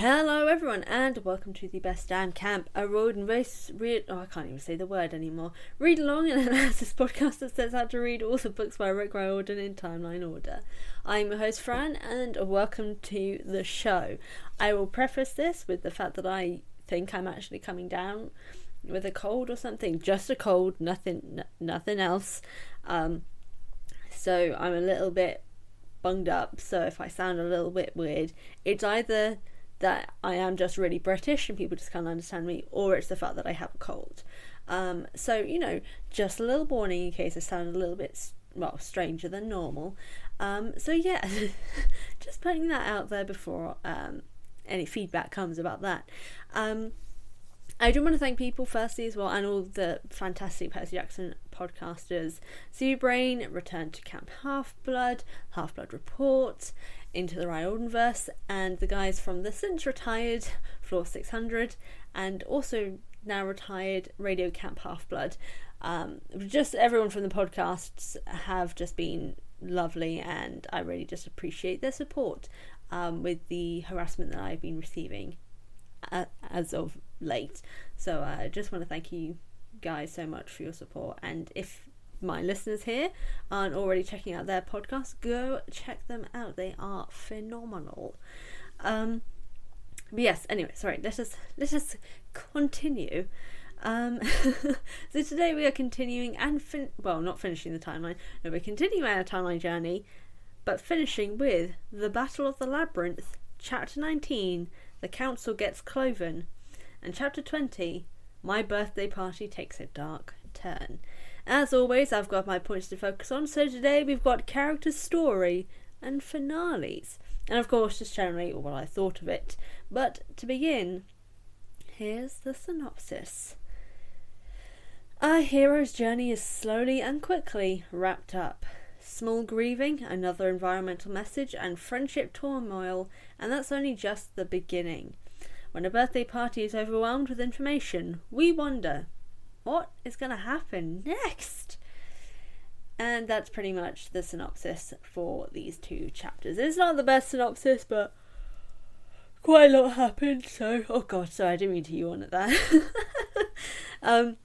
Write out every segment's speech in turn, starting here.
Hello, everyone, and welcome to the Best Damn Camp, a road and race read. Oh, I can't even say the word anymore. Read along and analysis podcast that sets out to read all the books by Rick Riordan in timeline order. I'm your host, Fran, and welcome to the show. I will preface this with the fact that I think I'm actually coming down with a cold or something, just a cold, nothing, n- nothing else. Um, so I'm a little bit bunged up. So if I sound a little bit weird, it's either that I am just really British and people just can't understand me, or it's the fact that I have a cold. Um, so, you know, just a little warning in case I sound a little bit, well, stranger than normal. Um, so, yeah, just putting that out there before um, any feedback comes about that. I do want to thank people firstly as well, and all the fantastic Percy Jackson podcasters. Sea Brain, Return to Camp Half Blood, Half Blood Report, Into the Riordanverse, and the guys from the since retired Floor 600, and also now retired Radio Camp Half Blood. Um, just everyone from the podcasts have just been lovely, and I really just appreciate their support um, with the harassment that I've been receiving uh, as of late. So uh, I just want to thank you guys so much for your support. And if my listeners here aren't already checking out their podcast, go check them out. They are phenomenal. Um, but yes, anyway, sorry. Let us let us continue. Um, so today we are continuing and fin- well, not finishing the timeline. No, we're continuing our timeline journey, but finishing with the Battle of the Labyrinth, Chapter 19. The Council gets cloven, and Chapter 20. My birthday party takes a dark turn. As always, I've got my points to focus on, so today we've got character story and finales. And of course, just generally what I thought of it. But to begin, here's the synopsis. Our hero's journey is slowly and quickly wrapped up. Small grieving, another environmental message, and friendship turmoil, and that's only just the beginning. When a birthday party is overwhelmed with information, we wonder what is going to happen next? And that's pretty much the synopsis for these two chapters. It's not the best synopsis, but quite a lot happened. So, oh god, sorry, I didn't mean to yawn at that. um,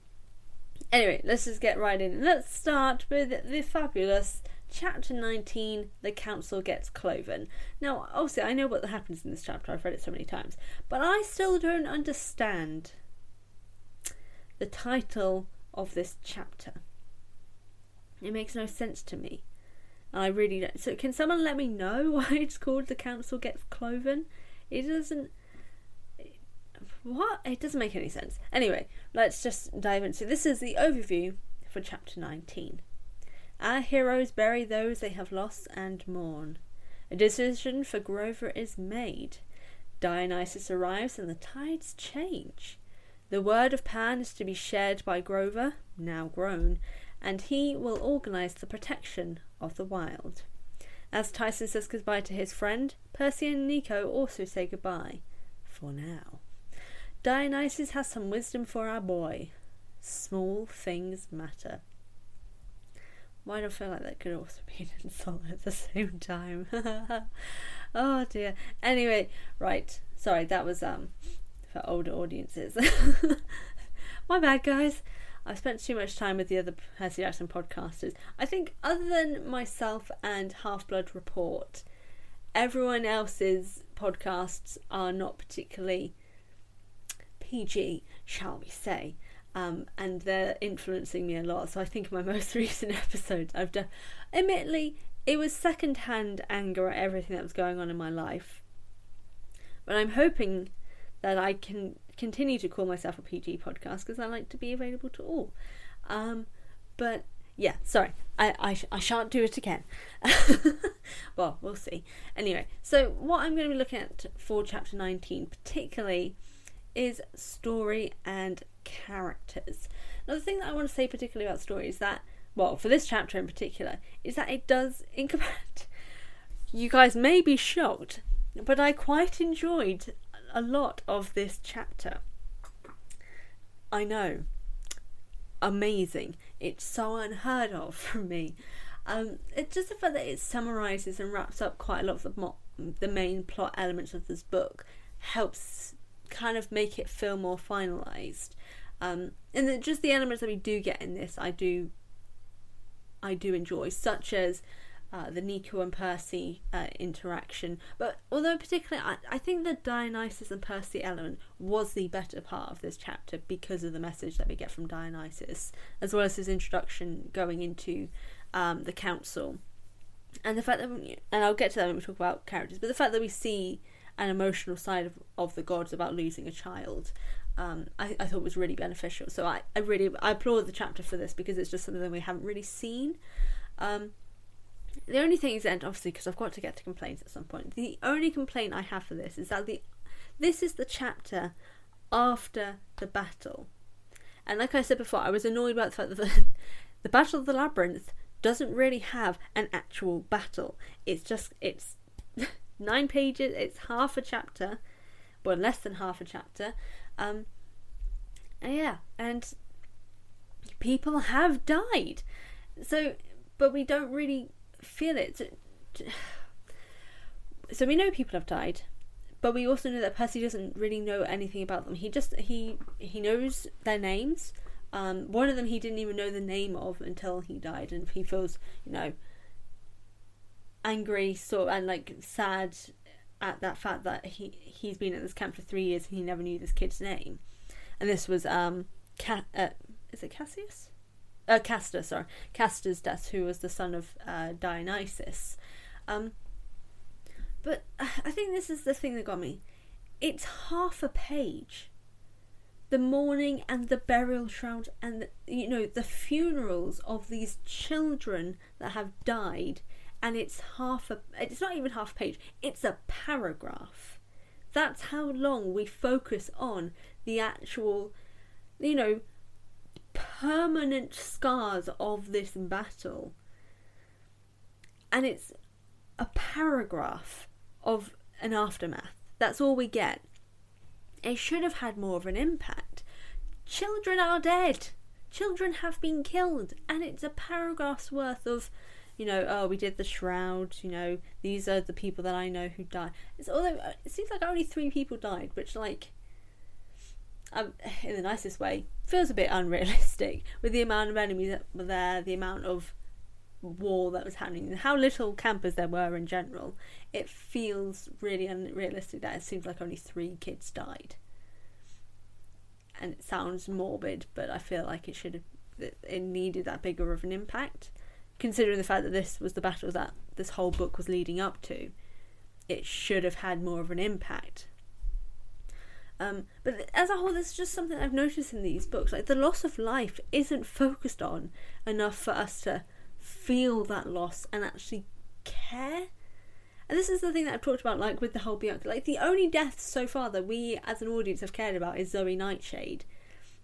anyway, let's just get right in. Let's start with the fabulous chapter 19 The Council Gets Cloven. Now, obviously, I know what happens in this chapter, I've read it so many times, but I still don't understand the title of this chapter. It makes no sense to me. I really don't. So, can someone let me know why it's called The Council Gets Cloven? It doesn't. What? It doesn't make any sense. Anyway, let's just dive into this. Is the overview for chapter 19. Our heroes bury those they have lost and mourn. A decision for Grover is made. Dionysus arrives and the tides change. The word of Pan is to be shared by Grover, now grown, and he will organize the protection of the wild. As Tyson says goodbye to his friend, Percy and Nico also say goodbye. For now. Dionysus has some wisdom for our boy. Small things matter. Why I feel like that could also be an insult at the same time? oh dear. Anyway, right. Sorry, that was um for older audiences. My bad, guys. I've spent too much time with the other Percy Jackson podcasters. I think, other than myself and Half Blood Report, everyone else's podcasts are not particularly PG, shall we say. Um, and they're influencing me a lot. So I think my most recent episodes, I've done. Admittedly, it was secondhand anger at everything that was going on in my life. But I'm hoping that I can continue to call myself a PG podcast because I like to be available to all. Um, but yeah, sorry, I, I, I shan't do it again. well, we'll see. Anyway, so what I'm going to be looking at for chapter 19, particularly, is story and characters. Now, the thing that I want to say particularly about story is that, well, for this chapter in particular, is that it does, in comparison, you guys may be shocked, but I quite enjoyed a lot of this chapter. I know. Amazing. It's so unheard of for me. Um, it's just the fact that it summarizes and wraps up quite a lot of the, mo- the main plot elements of this book helps kind of make it feel more finalized. Um, and then just the elements that we do get in this, I do, I do enjoy, such as uh, the Nico and Percy uh, interaction. But although particularly, I, I think the Dionysus and Percy element was the better part of this chapter because of the message that we get from Dionysus, as well as his introduction going into um, the council, and the fact that, we, and I'll get to that when we talk about characters, but the fact that we see an emotional side of, of the gods about losing a child. Um, I, I thought was really beneficial. So I, I really I applaud the chapter for this because it's just something that we haven't really seen. Um, the only thing is, and obviously, because I've got to get to complaints at some point, the only complaint I have for this is that the this is the chapter after the battle. And like I said before, I was annoyed about the fact that the, the Battle of the Labyrinth doesn't really have an actual battle. It's just, it's nine pages, it's half a chapter, well, less than half a chapter. Um, and yeah, and people have died. So, but we don't really feel it. So we know people have died, but we also know that Percy doesn't really know anything about them. He just he he knows their names. Um, one of them he didn't even know the name of until he died, and he feels you know angry, sort and like sad at that fact that he he's been at this camp for three years and he never knew this kid's name. And this was um, Ca- uh, is it Cassius? uh, Castor, sorry, Castor's death, who was the son of uh, Dionysus. Um, but I think this is the thing that got me. It's half a page. The mourning and the burial shroud and the, you know the funerals of these children that have died, and it's half a. It's not even half a page. It's a paragraph. That's how long we focus on the actual, you know, permanent scars of this battle. And it's a paragraph of an aftermath. That's all we get. It should have had more of an impact. Children are dead. Children have been killed. And it's a paragraph's worth of, you know, oh, we did the shroud, you know, these are the people that I know who died. It's although it seems like only three people died, which, like, um, in the nicest way, feels a bit unrealistic with the amount of enemies that were there, the amount of war that was happening, how little campers there were in general. It feels really unrealistic that it seems like only three kids died. And it sounds morbid, but I feel like it should have, it needed that bigger of an impact. Considering the fact that this was the battle that this whole book was leading up to, it should have had more of an impact um, but as a whole, there's just something I've noticed in these books. Like the loss of life isn't focused on enough for us to feel that loss and actually care. And this is the thing that I've talked about, like with the whole Bianca. Like the only death so far that we as an audience have cared about is Zoe Nightshade,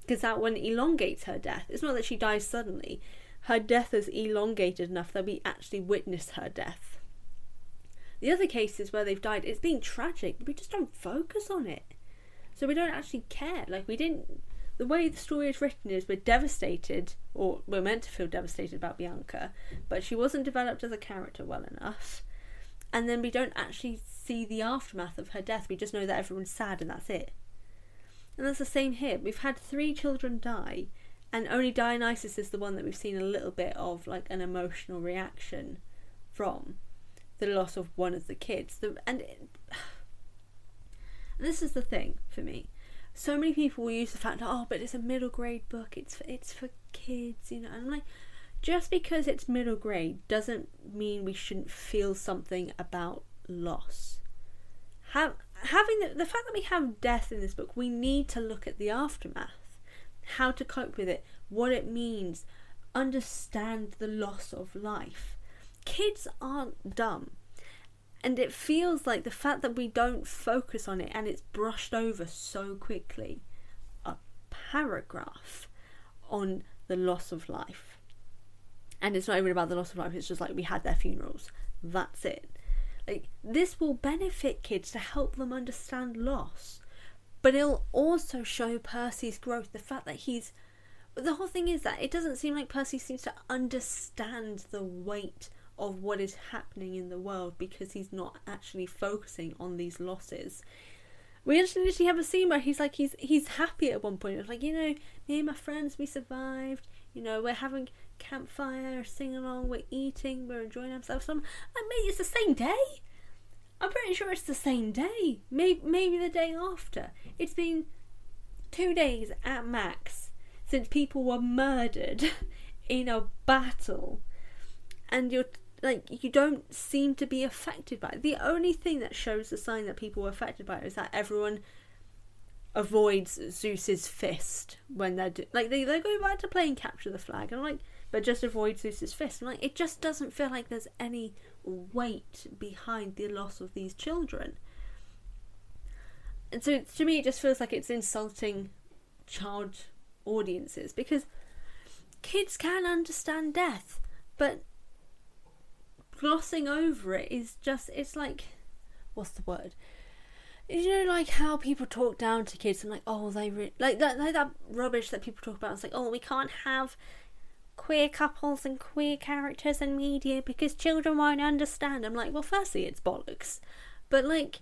because that one elongates her death. It's not that she dies suddenly; her death is elongated enough that we actually witness her death. The other cases where they've died, it's been tragic. We just don't focus on it. So we don't actually care. Like we didn't. The way the story is written is we're devastated, or we're meant to feel devastated about Bianca, but she wasn't developed as a character well enough. And then we don't actually see the aftermath of her death. We just know that everyone's sad and that's it. And that's the same here. We've had three children die, and only Dionysus is the one that we've seen a little bit of like an emotional reaction from the loss of one of the kids. The, and it, this is the thing for me. So many people will use the fact, oh, but it's a middle grade book. It's for, it's for kids, you know. And I'm like, just because it's middle grade doesn't mean we shouldn't feel something about loss. Have, having the, the fact that we have death in this book, we need to look at the aftermath, how to cope with it, what it means, understand the loss of life. Kids aren't dumb. And it feels like the fact that we don't focus on it and it's brushed over so quickly. A paragraph on the loss of life. And it's not even about the loss of life, it's just like we had their funerals. That's it. Like this will benefit kids to help them understand loss. But it'll also show Percy's growth. The fact that he's the whole thing is that it doesn't seem like Percy seems to understand the weight of what is happening in the world because he's not actually focusing on these losses. We actually have a scene where he's like he's he's happy at one point. It's like, you know, me and my friends we survived, you know, we're having campfire, sing along, we're eating, we're enjoying ourselves. Like, mate, it's the same day. I'm pretty sure it's the same day. Maybe maybe the day after. It's been two days at max since people were murdered in a battle, and you're like you don't seem to be affected by it. The only thing that shows the sign that people were affected by it is that everyone avoids Zeus's fist when they're do- like they, they go back to playing capture the flag and like but just avoid Zeus's fist. Like it just doesn't feel like there's any weight behind the loss of these children. And so to me it just feels like it's insulting child audiences because kids can understand death, but glossing over it is just it's like what's the word? you know like how people talk down to kids and like oh they re-, like that like that rubbish that people talk about it's like oh we can't have queer couples and queer characters in media because children won't understand i'm like well firstly it's bollocks but like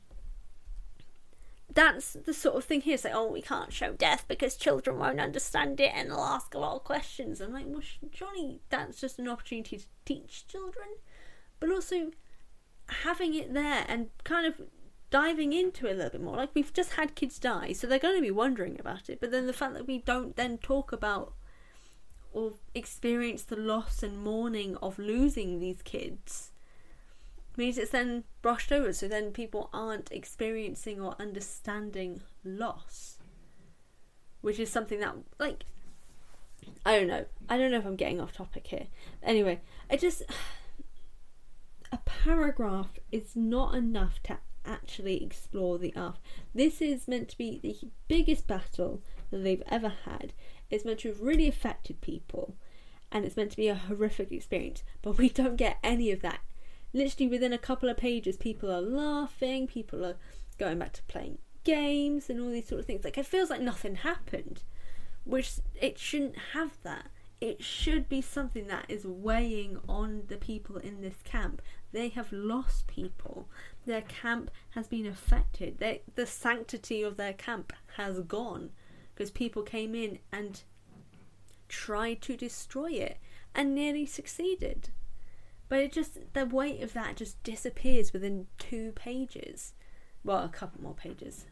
that's the sort of thing here. It's like, oh, we can't show death because children won't understand it and they'll ask a lot of questions. I'm like, well, Johnny, that's just an opportunity to teach children, but also having it there and kind of diving into it a little bit more. Like we've just had kids die, so they're going to be wondering about it. But then the fact that we don't then talk about or experience the loss and mourning of losing these kids means it's then brushed over. So then people aren't experiencing or understanding loss, which is something that like. I don't know. I don't know if I'm getting off topic here. Anyway, I just a paragraph is not enough to actually explore the earth. This is meant to be the biggest battle that they've ever had. It's meant to have really affected people and it's meant to be a horrific experience, but we don't get any of that. Literally within a couple of pages, people are laughing, people are going back to playing games and all these sort of things. Like it feels like nothing happened, which it shouldn't have that. It should be something that is weighing on the people in this camp. They have lost people their camp has been affected. They, the sanctity of their camp has gone because people came in and tried to destroy it and nearly succeeded. But it just, the weight of that just disappears within two pages. Well, a couple more pages.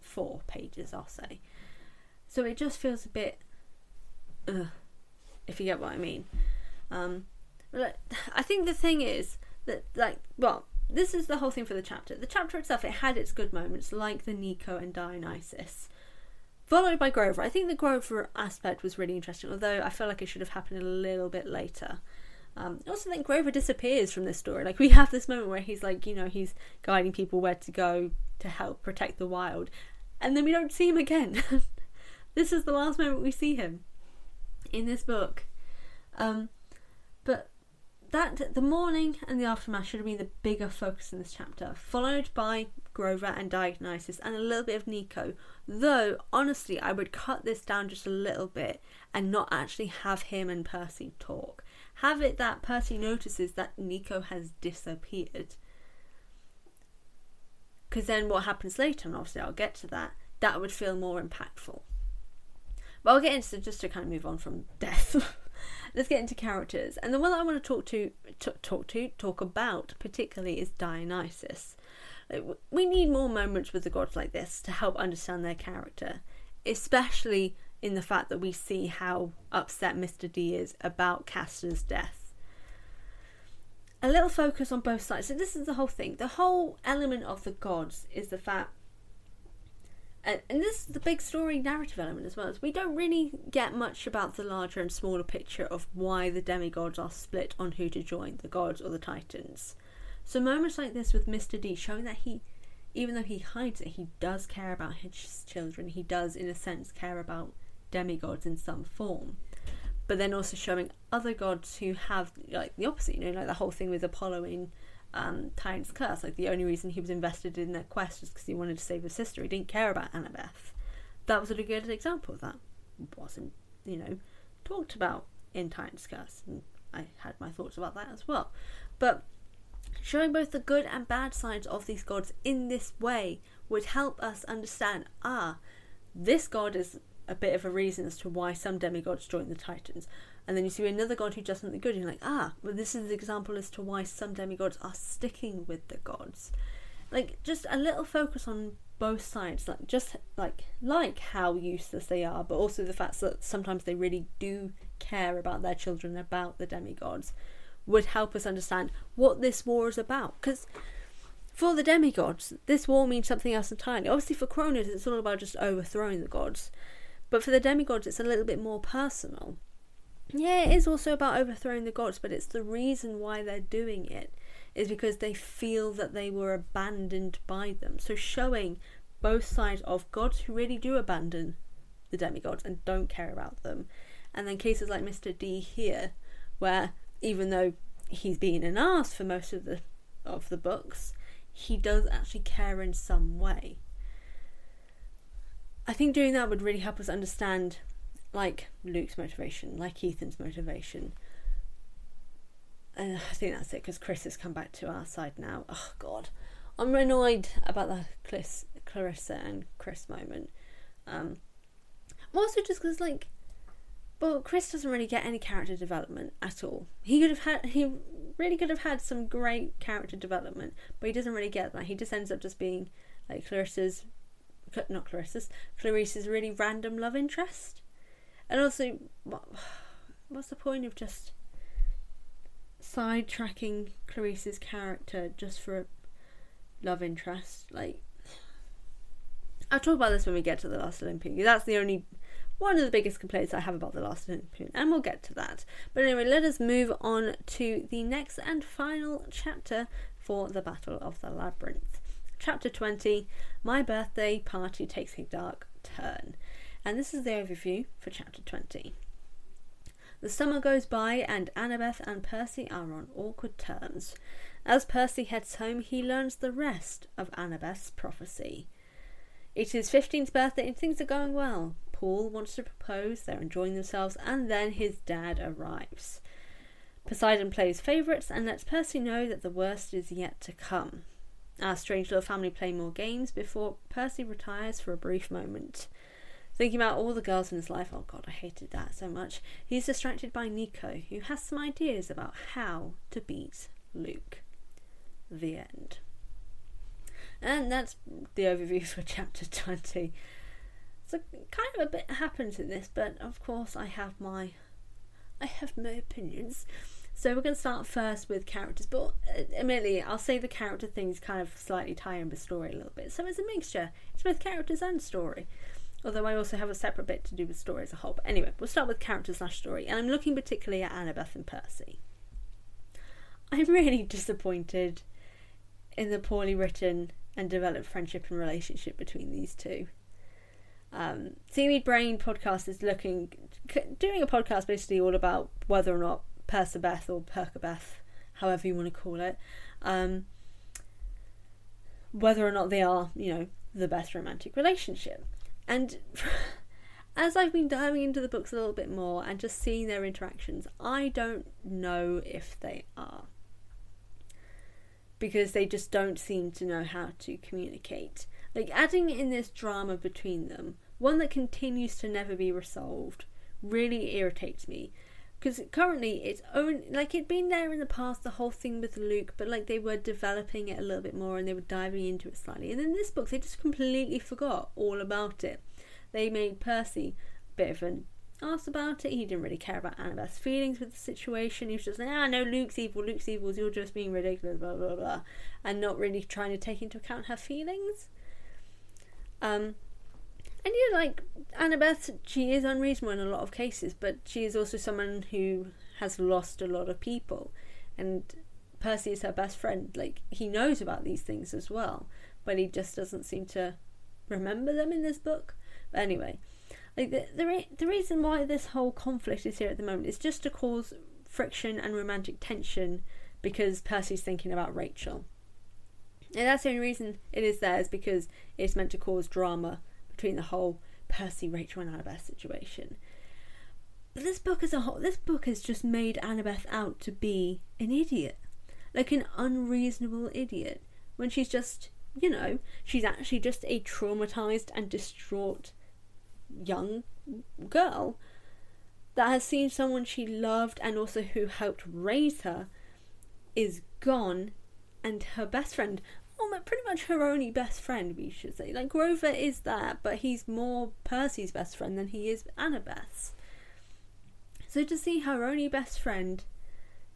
Four pages, I'll say. So it just feels a bit, ugh, if you get what I mean. Um, I think the thing is that, like, well, this is the whole thing for the chapter. The chapter itself, it had its good moments, like the Nico and Dionysus, followed by Grover. I think the Grover aspect was really interesting, although I feel like it should have happened a little bit later. Um, I also think Grover disappears from this story. Like we have this moment where he's like, you know, he's guiding people where to go to help protect the wild, and then we don't see him again. this is the last moment we see him in this book. Um, but that the mourning and the aftermath should have been the bigger focus in this chapter, followed by Grover and Dionysus and a little bit of Nico. Though honestly, I would cut this down just a little bit and not actually have him and Percy talk. Have it that Percy notices that Nico has disappeared. Because then what happens later, and obviously I'll get to that, that would feel more impactful. But I'll get into just to kind of move on from death. let's get into characters. And the one that I want to talk to, t- talk to, talk about particularly is Dionysus. We need more moments with the gods like this to help understand their character, especially in the fact that we see how upset Mr. D is about Castor's death. A little focus on both sides. So, this is the whole thing. The whole element of the gods is the fact and, and this is the big story narrative element as well. Is we don't really get much about the larger and smaller picture of why the demigods are split on who to join, the gods or the titans. So moments like this with Mr. D showing that he, even though he hides it, he does care about his children. He does, in a sense, care about demigods in some form. But then also showing other gods who have like the opposite. You know, like the whole thing with Apollo in um, Titan's Curse. Like the only reason he was invested in that quest was because he wanted to save his sister. He didn't care about Annabeth. That was a good example of that. Wasn't you know talked about in Titan's Curse, and I had my thoughts about that as well. But showing both the good and bad sides of these gods in this way would help us understand. Ah, this god is a bit of a reason as to why some demigods join the Titans and then you see another god who does something good, and you're like, ah, well, this is an example as to why some demigods are sticking with the gods. Like, just a little focus on both sides, like just like like how useless they are, but also the fact that sometimes they really do care about their children, about the demigods, would help us understand what this war is about. Because for the demigods, this war means something else entirely. Obviously, for Kronos, it's all about just overthrowing the gods, but for the demigods, it's a little bit more personal yeah, it is also about overthrowing the gods, but it's the reason why they're doing it is because they feel that they were abandoned by them. So showing both sides of gods who really do abandon the demigods and don't care about them. And then cases like Mr. D here, where even though he's being an ass for most of the of the books, he does actually care in some way. I think doing that would really help us understand like Luke's motivation, like Ethan's motivation. And I think that's it because Chris has come back to our side now. Oh God, I'm annoyed about the Chris, Clarissa and Chris moment. Um, also just because like, well, Chris doesn't really get any character development at all. He could have had he really could have had some great character development, but he doesn't really get that. He just ends up just being like Clarissa's, not Clarissa's, Clarissa's really random love interest. And also, what, what's the point of just sidetracking Clarissa's character just for a love interest? Like, I'll talk about this when we get to the last Olympian. That's the only one of the biggest complaints I have about the last Olympian, and we'll get to that. But anyway, let us move on to the next and final chapter for the Battle of the Labyrinth. Chapter 20 My Birthday Party Takes a Dark Turn. And this is the overview for chapter 20. The summer goes by, and Annabeth and Percy are on awkward terms. As Percy heads home, he learns the rest of Annabeth's prophecy. It is 15th birthday, and things are going well. Paul wants to propose, they're enjoying themselves, and then his dad arrives. Poseidon plays favourites and lets Percy know that the worst is yet to come. Our strange little family play more games before Percy retires for a brief moment. Thinking about all the girls in his life, oh god, I hated that so much. He's distracted by Nico, who has some ideas about how to beat Luke. The end. And that's the overview for chapter 20. So kind of a bit happens in this, but of course I have my I have my opinions. So we're going to start first with characters, but uh, admittedly, I'll say the character things kind of slightly tie in with story a little bit. So it's a mixture. It's both characters and story although I also have a separate bit to do with story as a whole. But anyway, we'll start with characters slash story, and I'm looking particularly at Annabeth and Percy. I'm really disappointed in the poorly written and developed friendship and relationship between these two. Um, Seaweed Brain podcast is looking, doing a podcast basically all about whether or not Percabeth or Percabeth, however you want to call it, um, whether or not they are, you know, the best romantic relationship. And as I've been diving into the books a little bit more and just seeing their interactions, I don't know if they are. Because they just don't seem to know how to communicate. Like adding in this drama between them, one that continues to never be resolved, really irritates me because currently it's only like it'd been there in the past the whole thing with luke but like they were developing it a little bit more and they were diving into it slightly and in this book they just completely forgot all about it they made percy bit of an asked about it. He didn't really care about Annabeth's feelings with the situation. He was just like, ah, no, Luke's evil, Luke's evil, you're just being ridiculous, blah, blah, blah. And not really trying to take into account her feelings. Um, and yeah, like, Annabeth, she is unreasonable in a lot of cases, but she is also someone who has lost a lot of people. And Percy is her best friend. Like, he knows about these things as well, but he just doesn't seem to remember them in this book. But anyway, like the the, re- the reason why this whole conflict is here at the moment is just to cause friction and romantic tension because Percy's thinking about Rachel. And that's the only reason it is there is because it's meant to cause drama between the whole Percy, Rachel, and Annabeth situation. But this book as a whole, this book has just made Annabeth out to be an idiot, like an unreasonable idiot, when she's just, you know, she's actually just a traumatized and distraught young girl that has seen someone she loved and also who helped raise her is gone and her best friend oh pretty much her only best friend we should say. Like grover is that but he's more percy's best friend than he is annabeth's. So to see her only best friend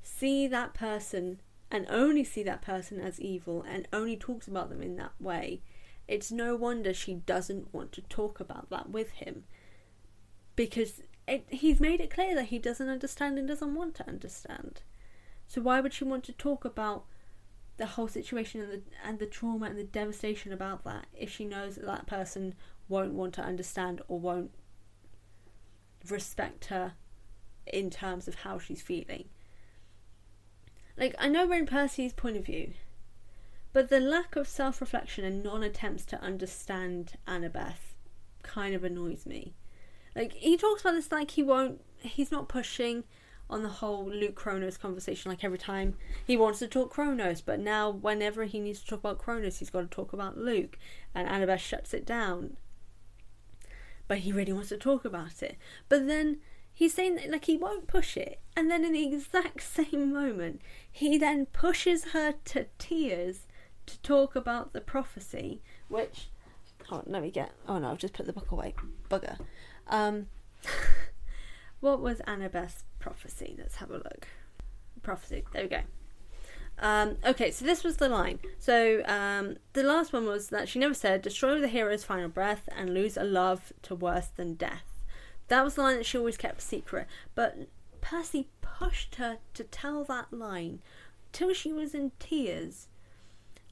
see that person and only see that person as evil and only talks about them in that way it's no wonder she doesn't want to talk about that with him. Because it, he's made it clear that he doesn't understand and doesn't want to understand. So why would she want to talk about the whole situation and the and the trauma and the devastation about that if she knows that that person won't want to understand or won't respect her in terms of how she's feeling? Like I know we're in Percy's point of view, but the lack of self reflection and non attempts to understand Annabeth kind of annoys me. Like, he talks about this like he won't, he's not pushing on the whole Luke Kronos conversation like every time he wants to talk Kronos, but now whenever he needs to talk about Kronos, he's got to talk about Luke, and Annabeth shuts it down. But he really wants to talk about it. But then he's saying that, like he won't push it, and then in the exact same moment, he then pushes her to tears to talk about the prophecy, which. Oh, let me get. Oh no, I've just put the book away. Bugger. Um, what was Annabeth's prophecy? Let's have a look. Prophecy. There we go. Um, okay, so this was the line. So um, the last one was that she never said, "Destroy the hero's final breath and lose a love to worse than death." That was the line that she always kept secret. But Percy pushed her to tell that line till she was in tears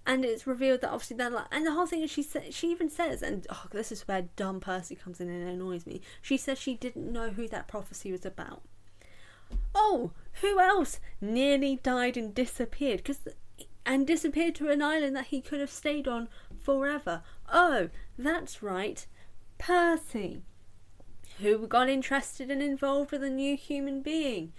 and it's revealed that obviously that and the whole thing is she said she even says and oh this is where dumb Percy comes in and annoys me. She says she didn't know who that prophecy was about. Oh, who else nearly died and disappeared? Because and disappeared to an island that he could have stayed on forever. Oh, that's right, Percy, who got interested and involved with a new human being.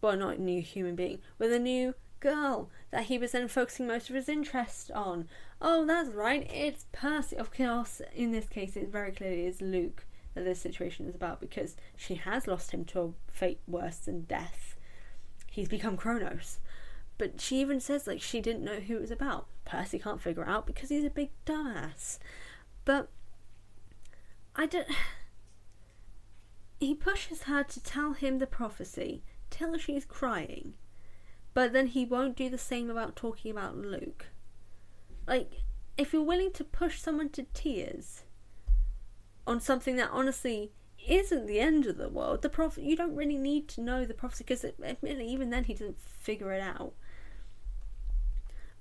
Well, not a new human being, with a new girl that he was then focusing most of his interest on. Oh, that's right, it's Percy. Of course, in this case, it very clearly is Luke that this situation is about because she has lost him to a fate worse than death. He's become Kronos. But she even says, like, she didn't know who it was about. Percy can't figure it out because he's a big dumbass. But I don't. He pushes her to tell him the prophecy till she's crying but then he won't do the same about talking about Luke. Like, if you're willing to push someone to tears on something that honestly isn't the end of the world, the prophet you don't really need to know the prophecy because admittedly, even then he doesn't figure it out.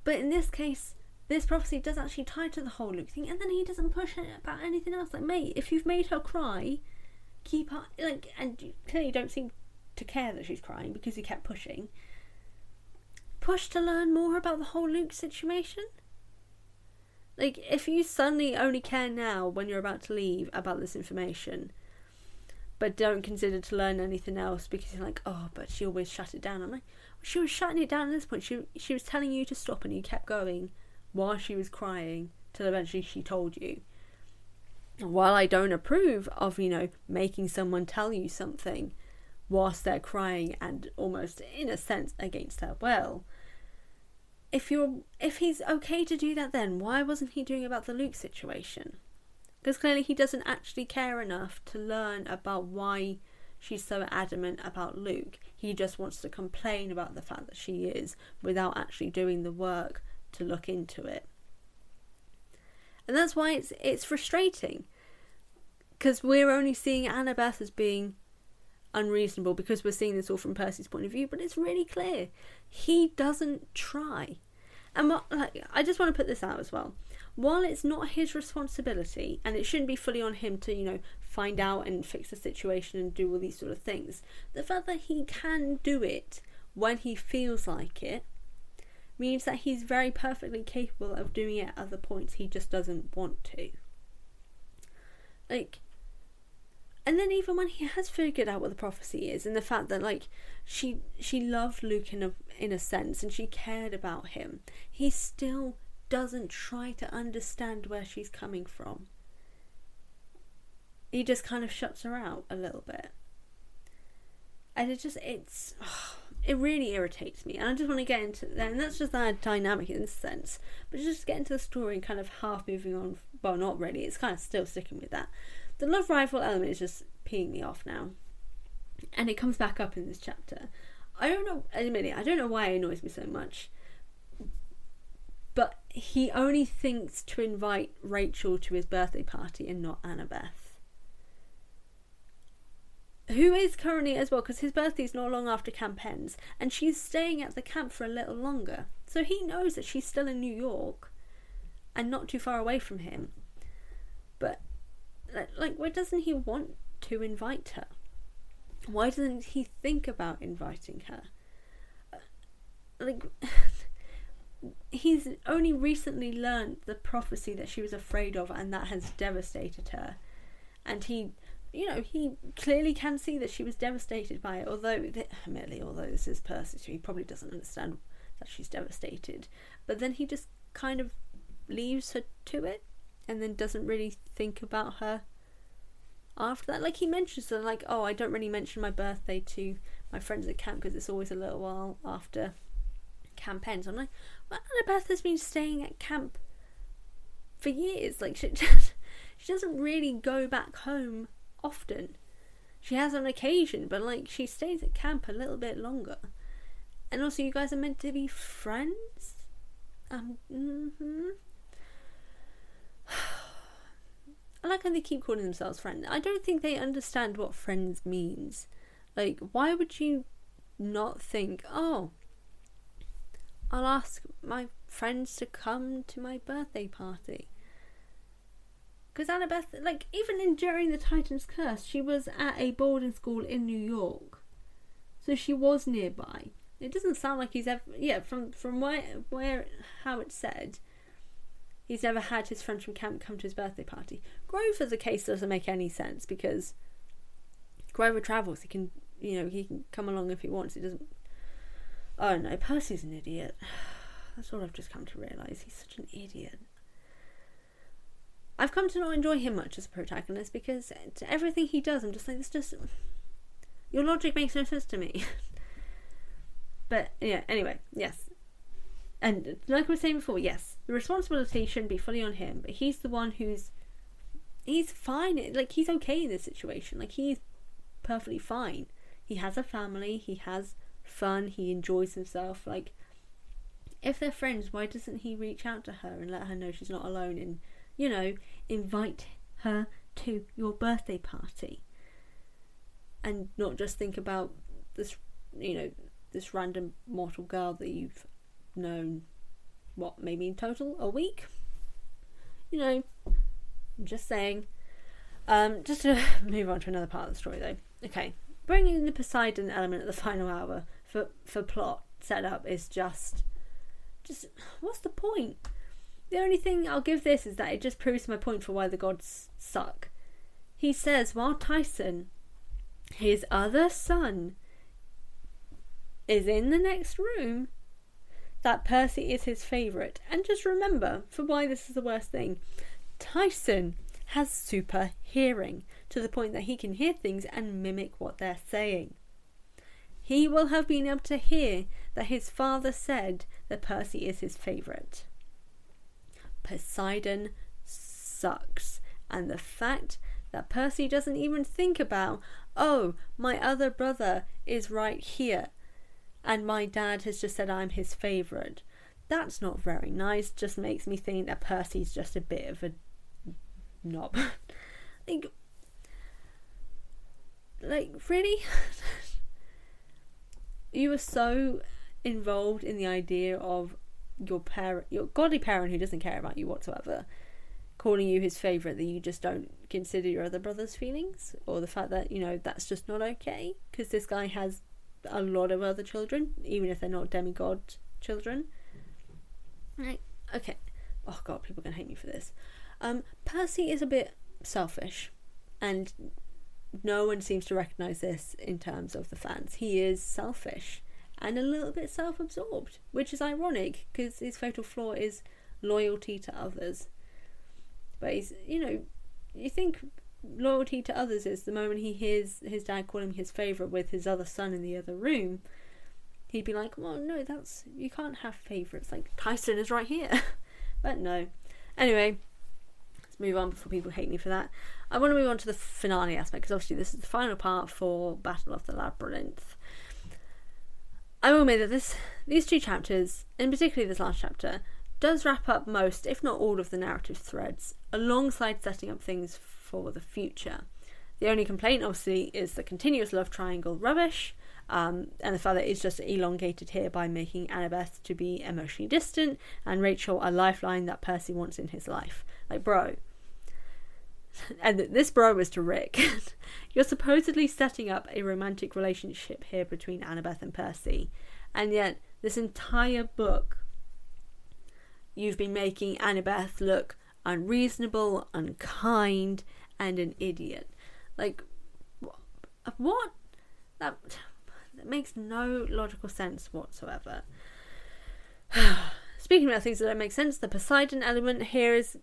But in this case, this prophecy does actually tie to the whole Luke thing, and then he doesn't push it about anything else. Like, mate, if you've made her cry, keep her like, and you clearly don't seem to care that she's crying because you kept pushing push to learn more about the whole Luke situation? Like, if you suddenly only care now when you're about to leave about this information, but don't consider to learn anything else because you're like, oh, but she always shut it down. I'm like, she was shutting it down at this point. She she was telling you to stop, and you kept going while she was crying till eventually she told you. While I don't approve of you know making someone tell you something whilst they're crying and almost in a sense against their will, if you're if he's okay to do that then why wasn't he doing about the luke situation Because clearly he doesn't actually care enough to learn about why she's so adamant about Luke. He just wants to complain about the fact that she is without actually doing the work to look into it. And that's why it's it's frustrating. Because we're only seeing Annabeth as being unreasonable because we're seeing this all from Percy's point of view, but it's really clear he doesn't try. And what, like, I just want to put this out as well. While it's not his responsibility, and it shouldn't be fully on him to, you know, find out and fix the situation and do all these sort of things, the fact that he can do it when he feels like it means that he's very perfectly capable of doing it at other points. He just doesn't want to. Like, and then even when he has figured out what the prophecy is and the fact that like she she loved Luke in a in a sense and she cared about him he still doesn't try to understand where she's coming from. He just kind of shuts her out a little bit. And it just it's oh, it really irritates me. And I just want to get into that and that's just that dynamic in this sense but just get into the story and kind of half moving on well not really it's kind of still sticking with that the love rival element is just peeing me off now. And it comes back up in this chapter. I don't know, admit it, I don't know why it annoys me so much. But he only thinks to invite Rachel to his birthday party and not Annabeth. Who is currently as well, because his birthday is not long after camp ends, and she's staying at the camp for a little longer. So he knows that she's still in New York and not too far away from him. But like why doesn't he want to invite her? Why doesn't he think about inviting her? Uh, like he's only recently learned the prophecy that she was afraid of and that has devastated her. And he you know he clearly can see that she was devastated by it although admittedly although this is Percy he probably doesn't understand that she's devastated. But then he just kind of leaves her to it and then doesn't really think about her after that. Like he mentions that, like, oh, I don't really mention my birthday to my friends at camp because it's always a little while after camp ends. I'm like, well, Annabeth has been staying at camp for years. Like she, just, she doesn't really go back home often. She has on occasion, but like she stays at camp a little bit longer. And also, you guys are meant to be friends. Um. Mm-hmm. I like how they keep calling themselves friends. I don't think they understand what friends means. Like, why would you not think, oh, I'll ask my friends to come to my birthday party? Because Annabeth, like, even in during the Titan's Curse, she was at a boarding school in New York, so she was nearby. It doesn't sound like he's ever, yeah, from from where where how it's said, he's never had his friends from camp come to his birthday party. Grove as a case doesn't make any sense because Grover travels. He can, you know, he can come along if he wants. He doesn't. Oh no, Percy's an idiot. That's all I've just come to realise. He's such an idiot. I've come to not enjoy him much as a protagonist because everything he does, I'm just like, this just. Your logic makes no sense to me. but yeah, anyway, yes. And like I was saying before, yes, the responsibility shouldn't be fully on him, but he's the one who's he's fine. Like he's okay in this situation. Like he's perfectly fine. He has a family. He has fun. He enjoys himself. Like if they're friends, why doesn't he reach out to her and let her know she's not alone and you know invite her to your birthday party and not just think about this you know this random mortal girl that you've known, what, maybe in total, a week? You know, I'm just saying. Um, just to move on to another part of the story, though. Okay, bringing in the Poseidon element at the final hour for for plot setup is just, just what's the point? The only thing I'll give this is that it just proves my point for why the gods suck. He says while Tyson, his other son, is in the next room, that Percy is his favourite. And just remember, for why this is the worst thing, Tyson has super hearing to the point that he can hear things and mimic what they're saying. He will have been able to hear that his father said that Percy is his favourite. Poseidon sucks, And the fact that Percy doesn't even think about, oh, my other brother is right here, and my dad has just said I'm his favourite. That's not very nice, just makes me think that Percy's just a bit of a knob. like, like, really? you were so involved in the idea of your parent, your godly parent who doesn't care about you whatsoever, calling you his favourite that you just don't consider your other brother's feelings or the fact that, you know, that's just not okay because this guy has a lot of other children, even if they're not demigod children. Right, okay. Oh god, people are to hate me for this. Um, Percy is a bit selfish and no one seems to recognize this in terms of the fans. He is selfish and a little bit self absorbed, which is ironic because his fatal flaw is loyalty to others. But he's, you know, you think loyalty to others is the moment he hears his dad calling his favourite with his other son in the other room, he'd be like, well, no, that's, you can't have favourites. Like, Tyson is right here. but no. Anyway, let's move on before people hate me for that. I want to move on to the finale aspect because obviously this is the final part for Battle of the Labyrinth. I will admit that this these two chapters, and particularly this last chapter, does wrap up most, if not all, of the narrative threads, alongside setting up things for the future. The only complaint, obviously, is the continuous love triangle rubbish, um, and the fact that it's just elongated here by making Annabeth to be emotionally distant and Rachel a lifeline that Percy wants in his life. Like, bro, and this bro was to Rick. You're supposedly setting up a romantic relationship here between Annabeth and Percy, and yet this entire book you've been making Annabeth look unreasonable, unkind, and an idiot. Like, what? That, that makes no logical sense whatsoever. Speaking about things that don't make sense, the Poseidon element here is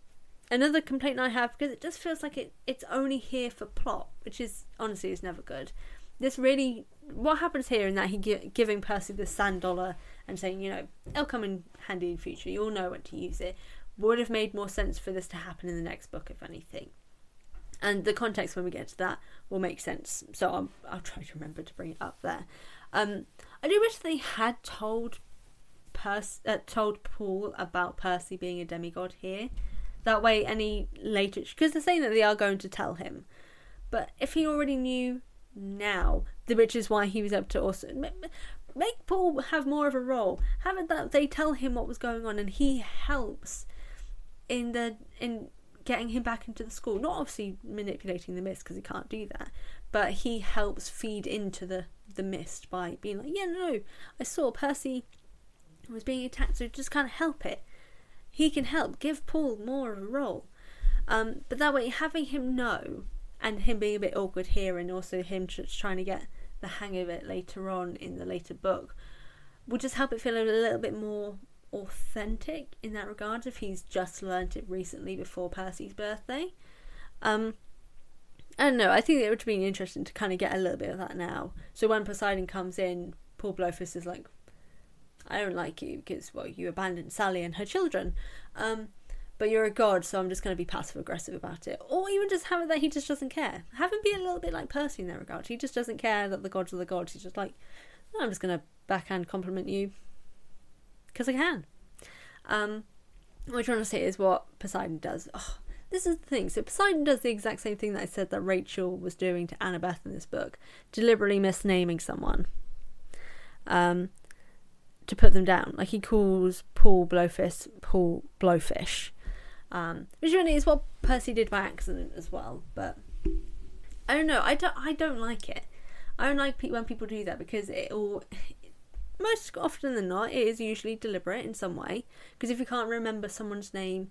another complaint I have because it just feels like it it's only here for plot, which is honestly is never good. This really, what happens here in that he gi- giving Percy the sand dollar and saying, you know, it'll come in handy in future. You'll know when to use it. Would have made more sense for this to happen in the next book, if anything. And the context when we get to that will make sense. So I'll, I'll try to remember to bring it up there. Um, I do wish they had told Percy, uh, told Paul about Percy being a demigod here that way, any later, because they're saying that they are going to tell him. But if he already knew now, which is why he was able to also make Paul have more of a role. Have it that they tell him what was going on, and he helps in the in getting him back into the school. Not obviously manipulating the mist because he can't do that, but he helps feed into the the mist by being like, yeah, no, I saw Percy was being attacked, so just kind of help it he can help give Paul more of a role. Um, but that way, having him know and him being a bit awkward here, and also him just trying to get the hang of it later on in the later book, will just help it feel a little bit more authentic in that regard. If he's just learnt it recently before Percy's birthday, um, I don't know. I think it would have been interesting to kind of get a little bit of that now. So when Poseidon comes in, Paul Blofis is like, I don't like you because, well, you abandoned Sally and her children. Um, but you're a god, so I'm just going to be passive aggressive about it. Or even just have it that he just doesn't care. Have him be a little bit like Percy in that regard. He just doesn't care that the gods are the gods. He's just like, I'm just going to backhand compliment you because I can. Um, what I'm trying to say is what Poseidon does. Oh, this is the thing. So Poseidon does the exact same thing that I said that Rachel was doing to Annabeth in this book, deliberately misnaming someone. Um, to put them down. Like he calls Paul Blowfish Paul Blowfish, um, which really is what Percy did by accident as well. But I don't know. I don't. I don't like it. I don't like when people do that because it all. Most often than not, it is usually deliberate in some way. Because if you can't remember someone's name,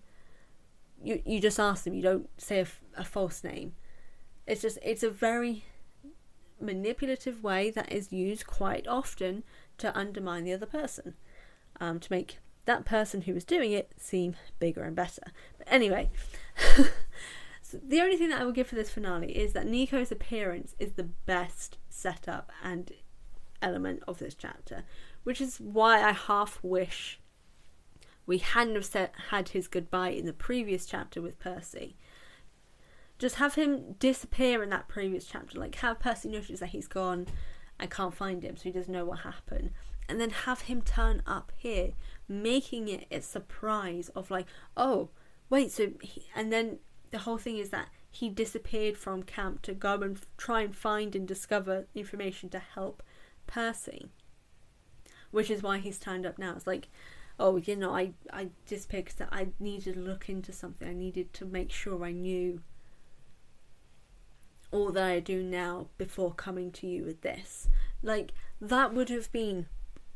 you you just ask them. You don't say a false name. It's just it's a very manipulative way that is used quite often to undermine the other person, um, to make that person who was doing it seem bigger and better. But anyway, the only thing that I will give for this finale is that Nico's appearance is the best setup and element of this chapter, which is why I half wish we hadn't have had his goodbye in the previous chapter with Percy. Just have him disappear in that previous chapter. Like have Percy notice that he's gone and can't find him, so he doesn't know what happened. And then have him turn up here, making it a surprise of like, oh, wait, so he, and then the whole thing is that he disappeared from camp to go and try and find and discover information to help Percy. Which is why he's turned up now. It's like, oh, you know, I, I just picked because I needed to look into something. I needed to make sure I knew all that I do now before coming to you with this. Like, that would have been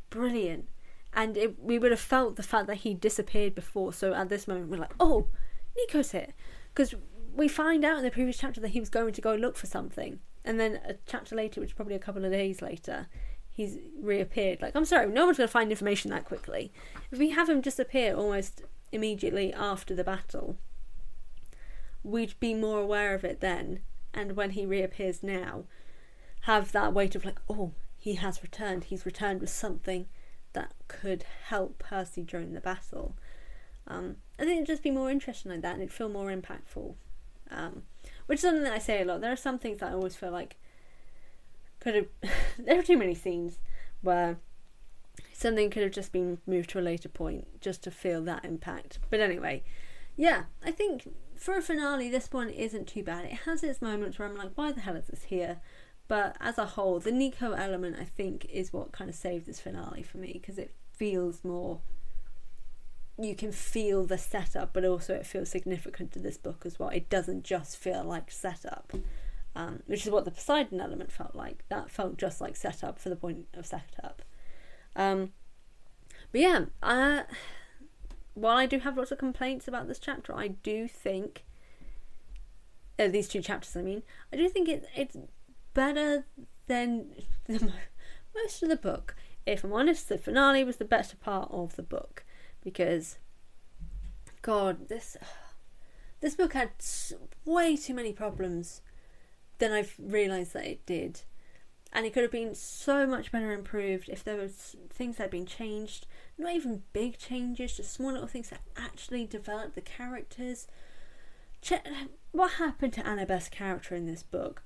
brilliant. And it, we would have felt the fact that he disappeared before. So at this moment, we're like, oh, Nico's here. Because we find out in the previous chapter that he was going to go look for something. And then a chapter later, which is probably a couple of days later, he's reappeared. Like, I'm sorry, no one's going to find information that quickly. If we have him disappear almost immediately after the battle, we'd be more aware of it then. And when he reappears now, have that weight of like, oh, he has returned. He's returned with something that could help Percy during the battle. Um, I think it'd just be more interesting like that and it'd feel more impactful. Um, which is something that I say a lot. There are some things that I always feel like could have. there are too many scenes where something could have just been moved to a later point just to feel that impact. But anyway, yeah, I think for a finale, this one isn't too bad. It has its moments where I'm like, why the hell is this here? But as a whole, the Nico element, I think, is what kind of saved this finale for me because it feels more you can feel the setup, but also it feels significant to this book as well. It doesn't just feel like setup, um, which is what the Poseidon element felt like. That felt just like setup for the point of setup. Um, but yeah, while I do have lots of complaints about this chapter, I do think uh, these two chapters. I mean, I do think it, it's better than the, most of the book. If I'm honest, the finale was the better part of the book because god this this book had way too many problems than I've realized that it did. And it could have been so much better improved if there was things that had been changed not even big changes just small little things that actually developed the characters. What happened to Annabeth's character in this book?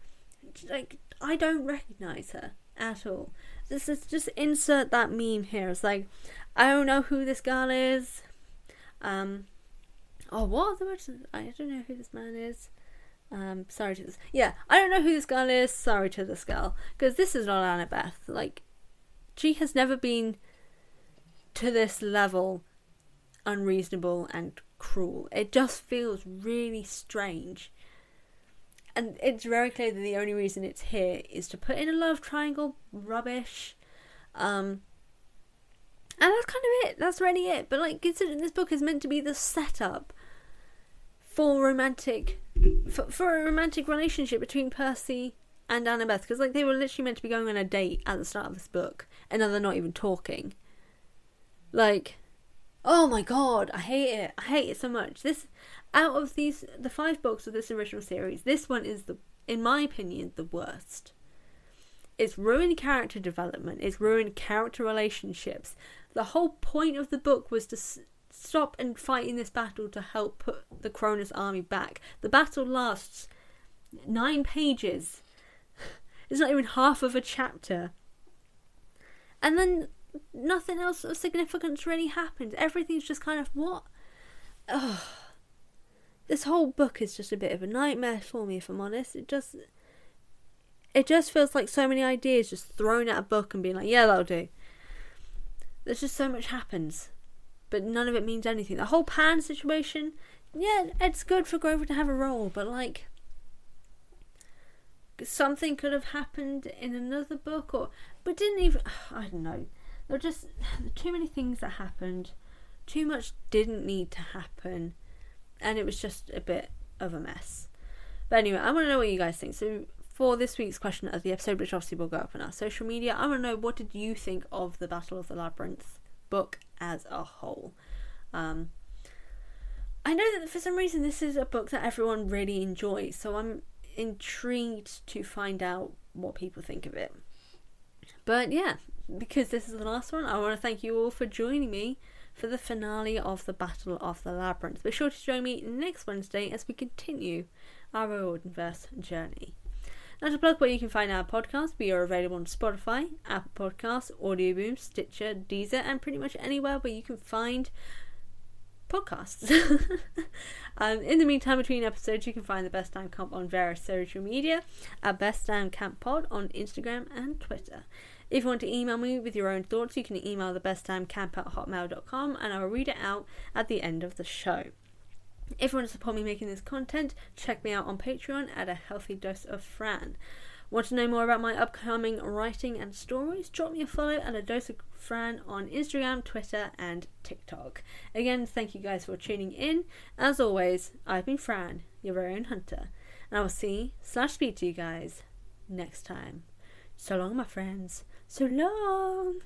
Like I don't recognize her at all this is just insert that meme here it's like I don't know who this girl is. Um, oh, what the words? I don't know who this man is. Um, sorry to this. Yeah, I don't know who this girl is. Sorry to this girl because this is not Annabeth. Like, she has never been to this level unreasonable and cruel. It just feels really strange. And it's very clear that the only reason it's here is to put in a love triangle rubbish. Um, and that's kind of it. That's really it. But like, considering this book is meant to be the setup for romantic, for, for a romantic relationship between Percy and Annabeth, because like they were literally meant to be going on a date at the start of this book, and now they're not even talking. Like, oh my god, I hate it. I hate it so much. This, out of these, the five books of this original series, this one is the, in my opinion, the worst. It's ruined character development. It's ruined character relationships. The whole point of the book was to s- stop and fight in this battle to help put the Kronos army back. The battle lasts nine pages. It's not even half of a chapter. And then nothing else of significance really happens. Everything's just kind of what? Ugh. This whole book is just a bit of a nightmare for me, if I'm honest. It just. It just feels like so many ideas just thrown at a book and being like, yeah, that'll do. There's just so much happens, but none of it means anything. The whole Pan situation, yeah, it's good for Grover to have a role, but like something could have happened in another book, or but didn't even. I don't know. There were just too many things that happened. Too much didn't need to happen, and it was just a bit of a mess. But anyway, I want to know what you guys think. So for this week's question of the episode, which obviously will go up on our social media. I want to know what did you think of the Battle of the Labyrinth book as a whole. Um, I know that for some reason this is a book that everyone really enjoys, so I'm intrigued to find out what people think of it. But yeah, because this is the last one, I want to thank you all for joining me for the finale of the Battle of the Labyrinth. Be sure to join me next Wednesday as we continue our Riordanverse journey. Now to plug where you can find our podcast, we are available on Spotify, Apple Podcasts, Audioboom, Stitcher, Deezer, and pretty much anywhere where you can find podcasts. um, in the meantime, between episodes, you can find the Best Damn Camp on various social media at Best Damn Camp Pod on Instagram and Twitter. If you want to email me with your own thoughts, you can email the Best Damn Camp at hotmail.com and I'll read it out at the end of the show. If you want to support me making this content, check me out on Patreon at a healthy dose of Fran. Want to know more about my upcoming writing and stories? Drop me a follow at a dose of Fran on Instagram, Twitter, and TikTok. Again, thank you guys for tuning in. As always, I've been Fran, your very own hunter, and I will see slash speak to you guys next time. So long, my friends. So long.